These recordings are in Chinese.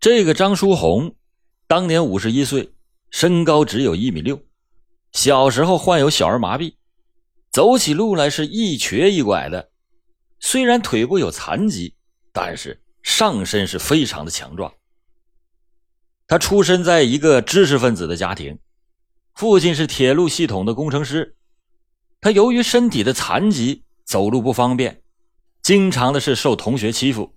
这个张书红，当年五十一岁，身高只有一米六，小时候患有小儿麻痹，走起路来是一瘸一拐的。虽然腿部有残疾，但是上身是非常的强壮。他出生在一个知识分子的家庭，父亲是铁路系统的工程师。他由于身体的残疾，走路不方便，经常的是受同学欺负，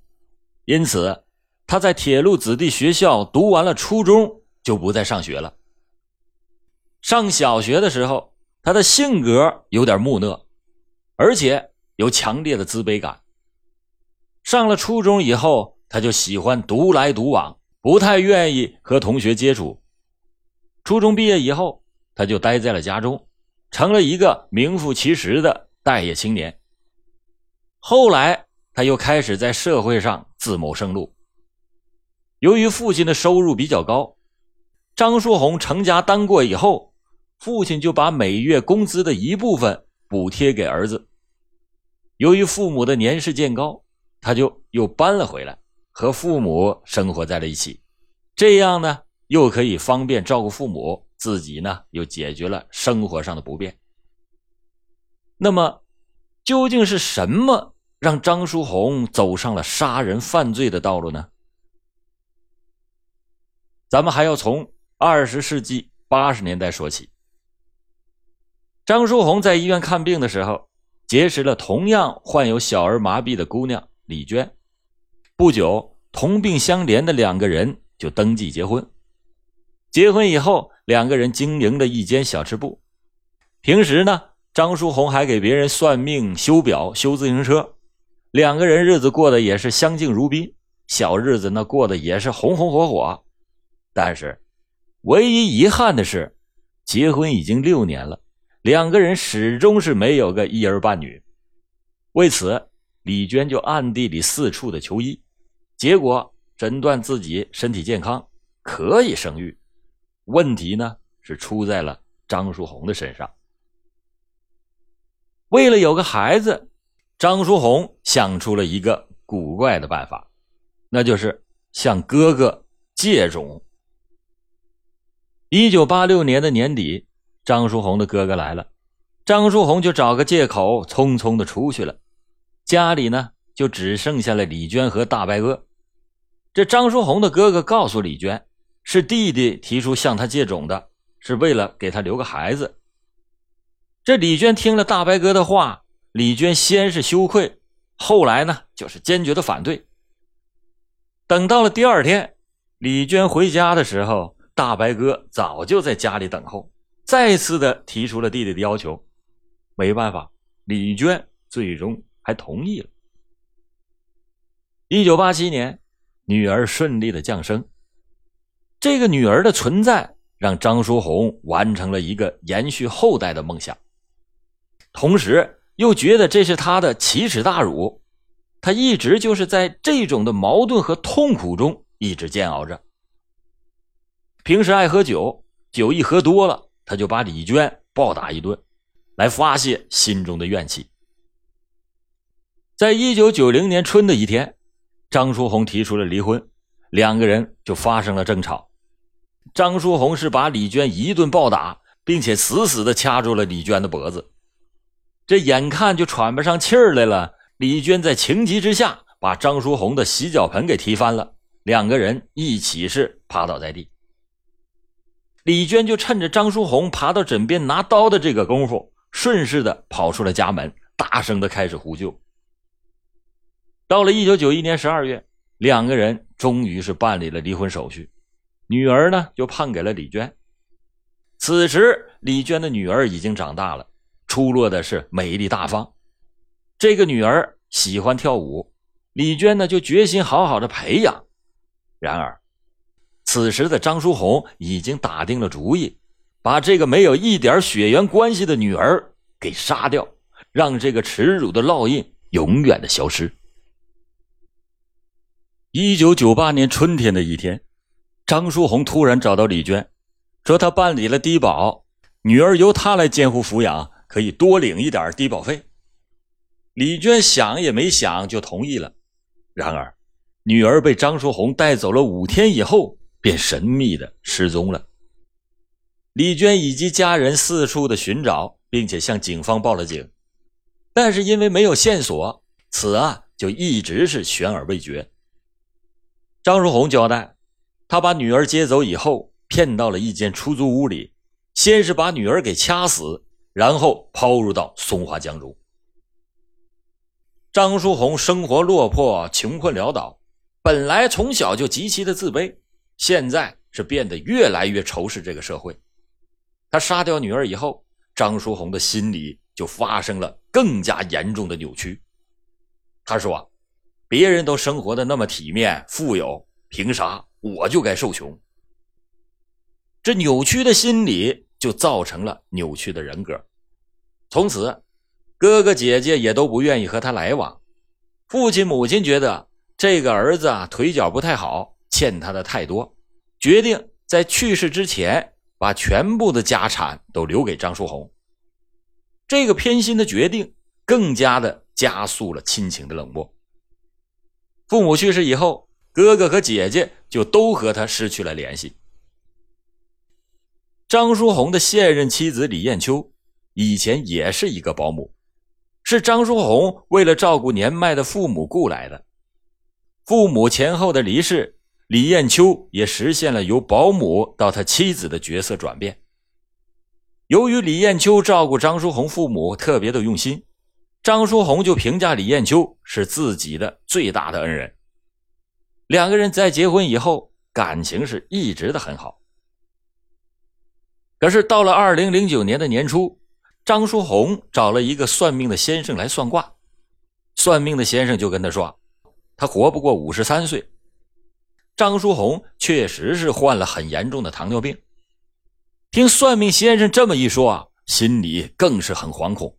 因此他在铁路子弟学校读完了初中就不再上学了。上小学的时候，他的性格有点木讷，而且有强烈的自卑感。上了初中以后，他就喜欢独来独往。不太愿意和同学接触。初中毕业以后，他就待在了家中，成了一个名副其实的待业青年。后来，他又开始在社会上自谋生路。由于父亲的收入比较高，张书红成家当过以后，父亲就把每月工资的一部分补贴给儿子。由于父母的年事渐高，他就又搬了回来。和父母生活在了一起，这样呢又可以方便照顾父母，自己呢又解决了生活上的不便。那么，究竟是什么让张书红走上了杀人犯罪的道路呢？咱们还要从二十世纪八十年代说起。张书红在医院看病的时候，结识了同样患有小儿麻痹的姑娘李娟。不久，同病相怜的两个人就登记结婚。结婚以后，两个人经营了一间小吃部。平时呢，张书红还给别人算命、修表、修自行车。两个人日子过得也是相敬如宾，小日子那过得也是红红火火。但是，唯一遗憾的是，结婚已经六年了，两个人始终是没有个一儿半女。为此，李娟就暗地里四处的求医。结果诊断自己身体健康，可以生育。问题呢是出在了张书红的身上。为了有个孩子，张书红想出了一个古怪的办法，那就是向哥哥借种。一九八六年的年底，张书红的哥哥来了，张书红就找个借口匆匆的出去了。家里呢就只剩下了李娟和大白哥。这张书红的哥哥告诉李娟，是弟弟提出向他借种的，是为了给他留个孩子。这李娟听了大白哥的话，李娟先是羞愧，后来呢就是坚决的反对。等到了第二天，李娟回家的时候，大白哥早就在家里等候，再次的提出了弟弟的要求。没办法，李娟最终还同意了。一九八七年。女儿顺利的降生，这个女儿的存在让张书红完成了一个延续后代的梦想，同时又觉得这是他的奇耻大辱。他一直就是在这种的矛盾和痛苦中一直煎熬着。平时爱喝酒，酒一喝多了，他就把李娟暴打一顿，来发泄心中的怨气。在一九九零年春的一天。张书红提出了离婚，两个人就发生了争吵。张书红是把李娟一顿暴打，并且死死的掐住了李娟的脖子。这眼看就喘不上气儿来了，李娟在情急之下把张书红的洗脚盆给踢翻了，两个人一起是趴倒在地。李娟就趁着张书红爬到枕边拿刀的这个功夫，顺势的跑出了家门，大声的开始呼救。到了一九九一年十二月，两个人终于是办理了离婚手续，女儿呢就判给了李娟。此时，李娟的女儿已经长大了，出落的是美丽大方。这个女儿喜欢跳舞，李娟呢就决心好好的培养。然而，此时的张书红已经打定了主意，把这个没有一点血缘关系的女儿给杀掉，让这个耻辱的烙印永远的消失。一九九八年春天的一天，张书红突然找到李娟，说他办理了低保，女儿由他来监护抚养，可以多领一点低保费。李娟想也没想就同意了。然而，女儿被张书红带走了五天以后，便神秘的失踪了。李娟以及家人四处的寻找，并且向警方报了警，但是因为没有线索，此案就一直是悬而未决。张书红交代，他把女儿接走以后，骗到了一间出租屋里，先是把女儿给掐死，然后抛入到松花江中。张书红生活落魄，穷困潦倒，本来从小就极其的自卑，现在是变得越来越仇视这个社会。他杀掉女儿以后，张书红的心里就发生了更加严重的扭曲。他说：“别人都生活的那么体面富有，凭啥我就该受穷？”这扭曲的心理就造成了扭曲的人格。从此，哥哥姐姐也都不愿意和他来往。父亲母亲觉得这个儿子啊腿脚不太好，欠他的太多，决定在去世之前。把全部的家产都留给张书红，这个偏心的决定更加的加速了亲情的冷漠。父母去世以后，哥哥和姐姐就都和他失去了联系。张书红的现任妻子李艳秋以前也是一个保姆，是张书红为了照顾年迈的父母雇来的。父母前后的离世。李艳秋也实现了由保姆到他妻子的角色转变。由于李艳秋照顾张书红父母特别的用心，张书红就评价李艳秋是自己的最大的恩人。两个人在结婚以后，感情是一直的很好。可是到了二零零九年的年初，张书红找了一个算命的先生来算卦，算命的先生就跟他说，他活不过五十三岁。张书红确实是患了很严重的糖尿病。听算命先生这么一说啊，心里更是很惶恐。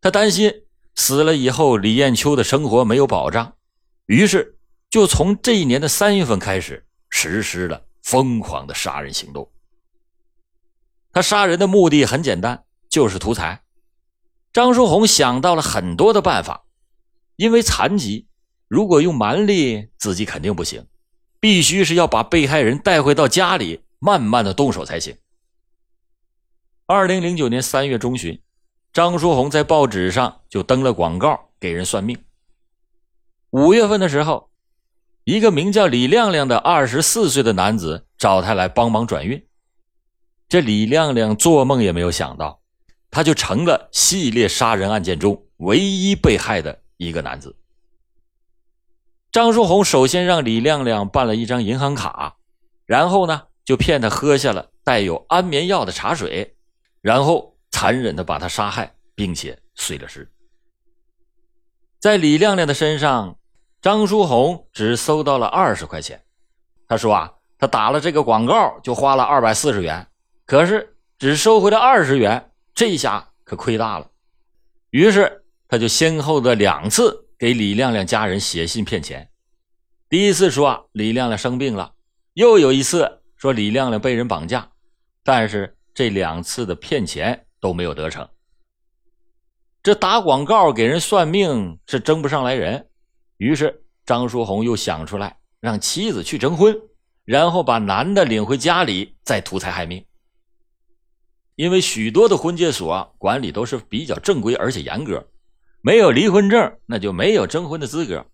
他担心死了以后李艳秋的生活没有保障，于是就从这一年的三月份开始实施了疯狂的杀人行动。他杀人的目的很简单，就是图财。张书红想到了很多的办法，因为残疾，如果用蛮力，自己肯定不行。必须是要把被害人带回到家里，慢慢的动手才行。二零零九年三月中旬，张书红在报纸上就登了广告，给人算命。五月份的时候，一个名叫李亮亮的二十四岁的男子找他来帮忙转运。这李亮亮做梦也没有想到，他就成了系列杀人案件中唯一被害的一个男子。张书红首先让李亮亮办了一张银行卡，然后呢，就骗他喝下了带有安眠药的茶水，然后残忍的把他杀害，并且碎了尸。在李亮亮的身上，张书红只搜到了二十块钱。他说啊，他打了这个广告就花了二百四十元，可是只收回了二十元，这下可亏大了。于是他就先后的两次。给李亮亮家人写信骗钱，第一次说李亮亮生病了，又有一次说李亮亮被人绑架，但是这两次的骗钱都没有得逞。这打广告给人算命是争不上来人，于是张书红又想出来让妻子去征婚，然后把男的领回家里再图财害命。因为许多的婚介所管理都是比较正规而且严格。没有离婚证，那就没有征婚的资格。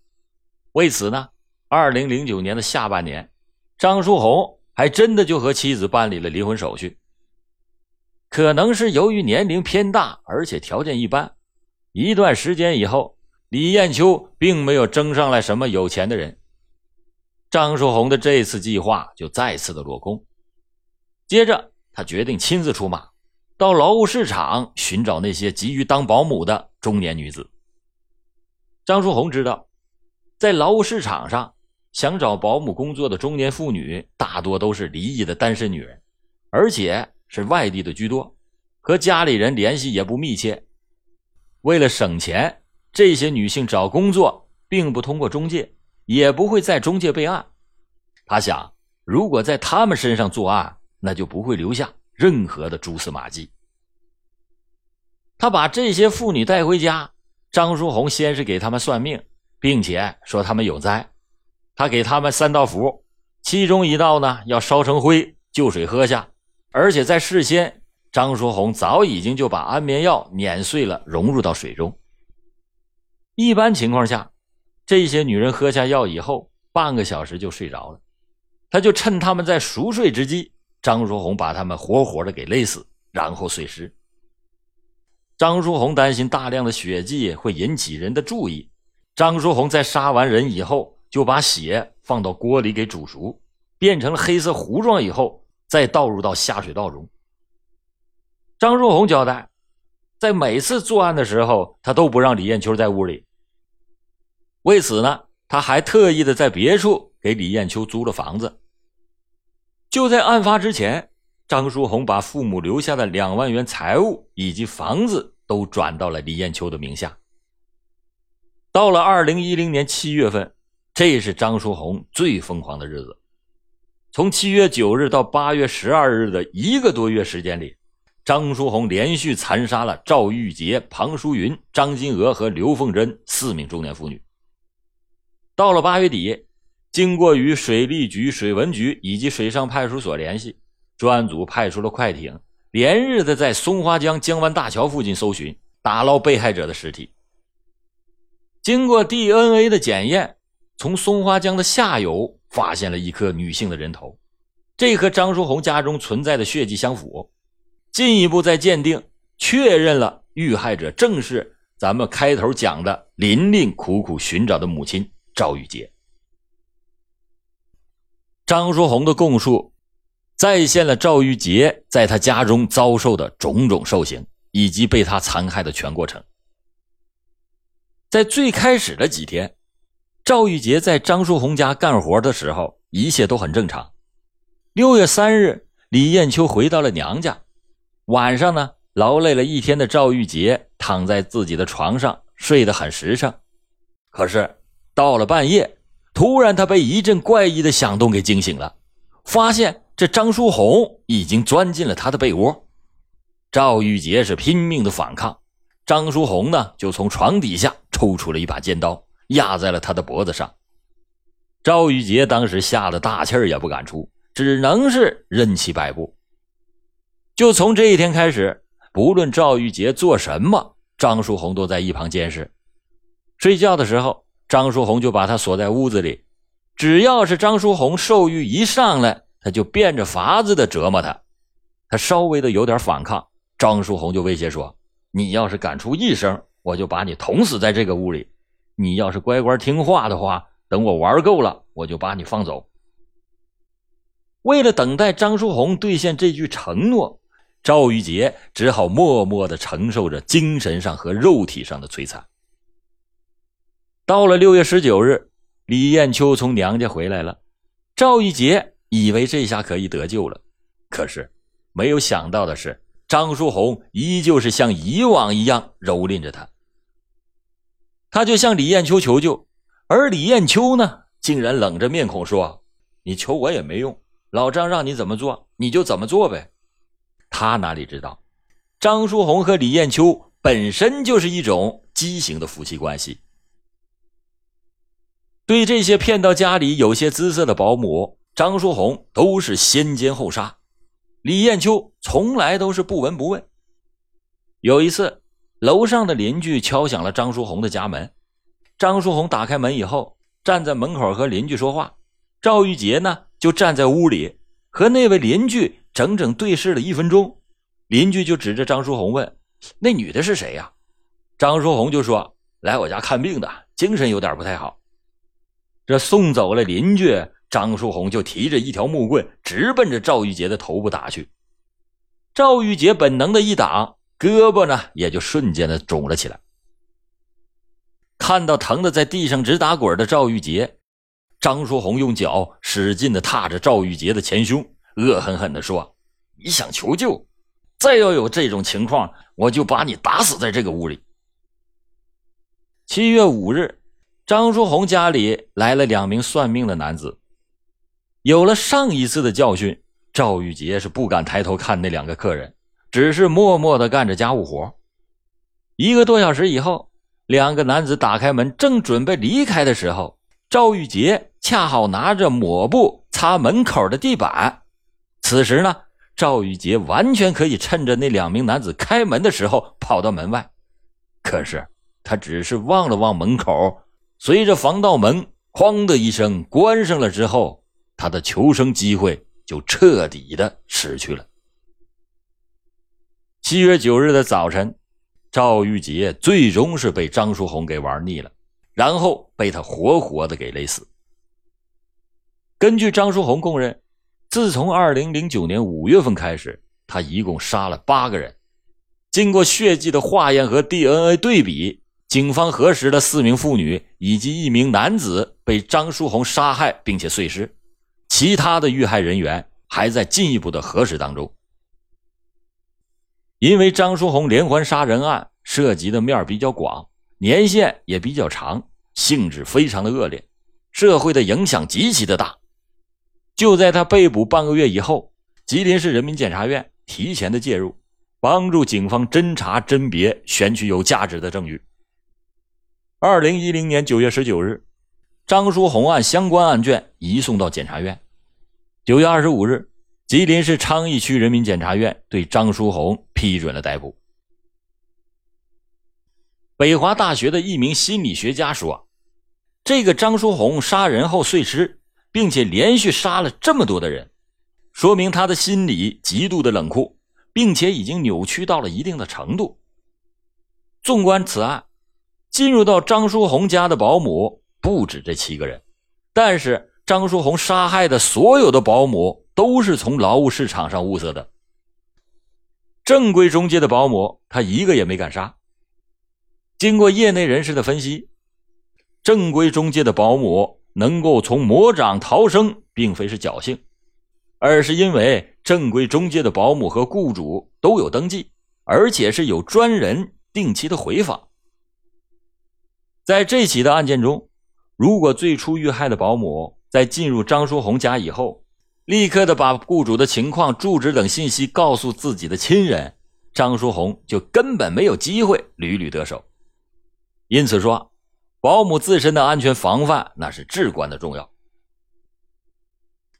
为此呢，二零零九年的下半年，张书红还真的就和妻子办理了离婚手续。可能是由于年龄偏大，而且条件一般，一段时间以后，李艳秋并没有争上来什么有钱的人。张书红的这次计划就再次的落空。接着，他决定亲自出马。到劳务市场寻找那些急于当保姆的中年女子。张书红知道，在劳务市场上想找保姆工作的中年妇女大多都是离异的单身女人，而且是外地的居多，和家里人联系也不密切。为了省钱，这些女性找工作并不通过中介，也不会在中介备案。他想，如果在他们身上作案，那就不会留下。任何的蛛丝马迹，他把这些妇女带回家。张书红先是给他们算命，并且说他们有灾，他给他们三道符，其中一道呢要烧成灰，就水喝下，而且在事先，张书红早已经就把安眠药碾碎了，融入到水中。一般情况下，这些女人喝下药以后，半个小时就睡着了。他就趁他们在熟睡之际，张书红把他们活活的给勒死，然后碎尸。张书红担心大量的血迹会引起人的注意，张书红在杀完人以后，就把血放到锅里给煮熟，变成了黑色糊状以后，再倒入到下水道中。张书红交代，在每次作案的时候，他都不让李艳秋在屋里。为此呢，他还特意的在别处给李艳秋租了房子。就在案发之前。张书红把父母留下的两万元财物以及房子都转到了李艳秋的名下。到了二零一零年七月份，这是张书红最疯狂的日子。从七月九日到八月十二日的一个多月时间里，张书红连续残杀了赵玉洁、庞淑云、张金娥和刘凤珍四名中年妇女。到了八月底，经过与水利局、水文局以及水上派出所联系。专案组派出了快艇，连日的在松花江江湾大桥附近搜寻，打捞被害者的尸体。经过 DNA 的检验，从松花江的下游发现了一颗女性的人头，这和张书红家中存在的血迹相符。进一步再鉴定，确认了遇害者正是咱们开头讲的琳琳苦苦寻找的母亲赵玉洁。张书红的供述。再现了赵玉杰在他家中遭受的种种受刑，以及被他残害的全过程。在最开始的几天，赵玉杰在张树红家干活的时候，一切都很正常。六月三日，李艳秋回到了娘家，晚上呢，劳累了一天的赵玉杰躺在自己的床上睡得很实诚。可是到了半夜，突然他被一阵怪异的响动给惊醒了，发现。这张书红已经钻进了他的被窝，赵玉杰是拼命的反抗，张书红呢就从床底下抽出了一把尖刀，压在了他的脖子上。赵玉杰当时吓得大气儿也不敢出，只能是任其摆布。就从这一天开始，不论赵玉杰做什么，张书红都在一旁监视。睡觉的时候，张书红就把他锁在屋子里，只要是张书红兽欲一上来。他就变着法子的折磨他，他稍微的有点反抗，张书红就威胁说：“你要是敢出一声，我就把你捅死在这个屋里；你要是乖乖听话的话，等我玩够了，我就把你放走。”为了等待张书红兑现这句承诺，赵玉杰只好默默的承受着精神上和肉体上的摧残。到了六月十九日，李艳秋从娘家回来了，赵玉杰。以为这下可以得救了，可是没有想到的是，张书红依旧是像以往一样蹂躏着他。他就向李艳秋求救，而李艳秋呢，竟然冷着面孔说：“你求我也没用，老张让你怎么做你就怎么做呗。”他哪里知道，张书红和李艳秋本身就是一种畸形的夫妻关系。对这些骗到家里有些姿色的保姆。张书红都是先奸后杀，李艳秋从来都是不闻不问。有一次，楼上的邻居敲响了张书红的家门，张书红打开门以后，站在门口和邻居说话。赵玉杰呢，就站在屋里和那位邻居整整对视了一分钟。邻居就指着张书红问：“那女的是谁呀？”张书红就说：“来我家看病的，精神有点不太好。”这送走了邻居。张书红就提着一条木棍，直奔着赵玉杰的头部打去。赵玉杰本能的一挡，胳膊呢也就瞬间的肿了起来。看到疼的在地上直打滚的赵玉杰，张书红用脚使劲的踏着赵玉杰的前胸，恶狠狠的说：“你想求救？再要有这种情况，我就把你打死在这个屋里。”七月五日，张书红家里来了两名算命的男子。有了上一次的教训，赵玉杰是不敢抬头看那两个客人，只是默默的干着家务活。一个多小时以后，两个男子打开门，正准备离开的时候，赵玉杰恰好拿着抹布擦门口的地板。此时呢，赵玉杰完全可以趁着那两名男子开门的时候跑到门外，可是他只是望了望门口，随着防盗门“哐”的一声关上了之后，他的求生机会就彻底的失去了。七月九日的早晨，赵玉杰最终是被张书红给玩腻了，然后被他活活的给勒死。根据张书红供认。自从二零零九年五月份开始，他一共杀了八个人。经过血迹的化验和 DNA 对比，警方核实了四名妇女以及一名男子被张书红杀害并且碎尸，其他的遇害人员还在进一步的核实当中。因为张书红连环杀人案涉及的面比较广，年限也比较长，性质非常的恶劣，社会的影响极其的大。就在他被捕半个月以后，吉林市人民检察院提前的介入，帮助警方侦查甄别，选取有价值的证据。二零一零年九月十九日，张书红案相关案卷移送到检察院。九月二十五日，吉林市昌邑区人民检察院对张书红批准了逮捕。北华大学的一名心理学家说：“这个张书红杀人后碎尸。”并且连续杀了这么多的人，说明他的心理极度的冷酷，并且已经扭曲到了一定的程度。纵观此案，进入到张书红家的保姆不止这七个人，但是张书红杀害的所有的保姆都是从劳务市场上物色的。正规中介的保姆他一个也没敢杀。经过业内人士的分析，正规中介的保姆。能够从魔掌逃生，并非是侥幸，而是因为正规中介的保姆和雇主都有登记，而且是有专人定期的回访。在这起的案件中，如果最初遇害的保姆在进入张书红家以后，立刻的把雇主的情况、住址等信息告诉自己的亲人，张书红就根本没有机会屡屡得手。因此说。保姆自身的安全防范那是至关的重要。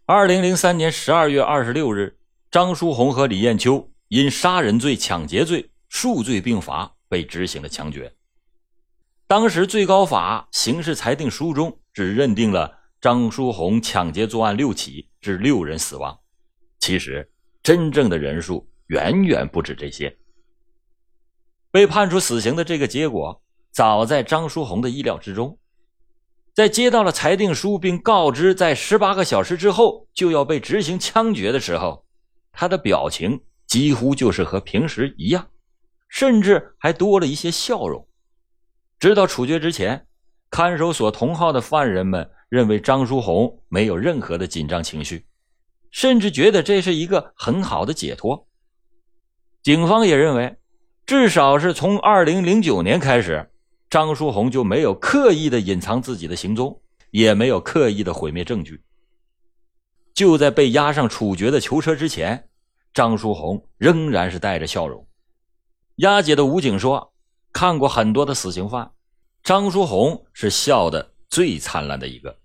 二零零三年十二月二十六日，张书红和李艳秋因杀人罪、抢劫罪数罪并罚，被执行了枪决。当时最高法刑事裁定书中只认定了张书红抢劫作案六起，致六人死亡。其实真正的人数远远不止这些。被判处死刑的这个结果。早在张书红的意料之中，在接到了裁定书并告知在十八个小时之后就要被执行枪决的时候，他的表情几乎就是和平时一样，甚至还多了一些笑容。直到处决之前，看守所同号的犯人们认为张书红没有任何的紧张情绪，甚至觉得这是一个很好的解脱。警方也认为，至少是从二零零九年开始。张书红就没有刻意的隐藏自己的行踪，也没有刻意的毁灭证据。就在被押上处决的囚车之前，张书红仍然是带着笑容。押解的武警说：“看过很多的死刑犯，张书红是笑的最灿烂的一个。”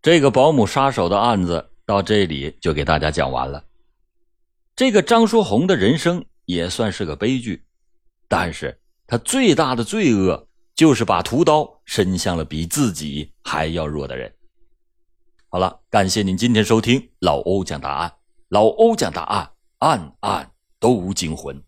这个保姆杀手的案子到这里就给大家讲完了。这个张书红的人生也算是个悲剧。但是他最大的罪恶就是把屠刀伸向了比自己还要弱的人。好了，感谢您今天收听老欧讲答案，老欧讲答案，案案都惊魂。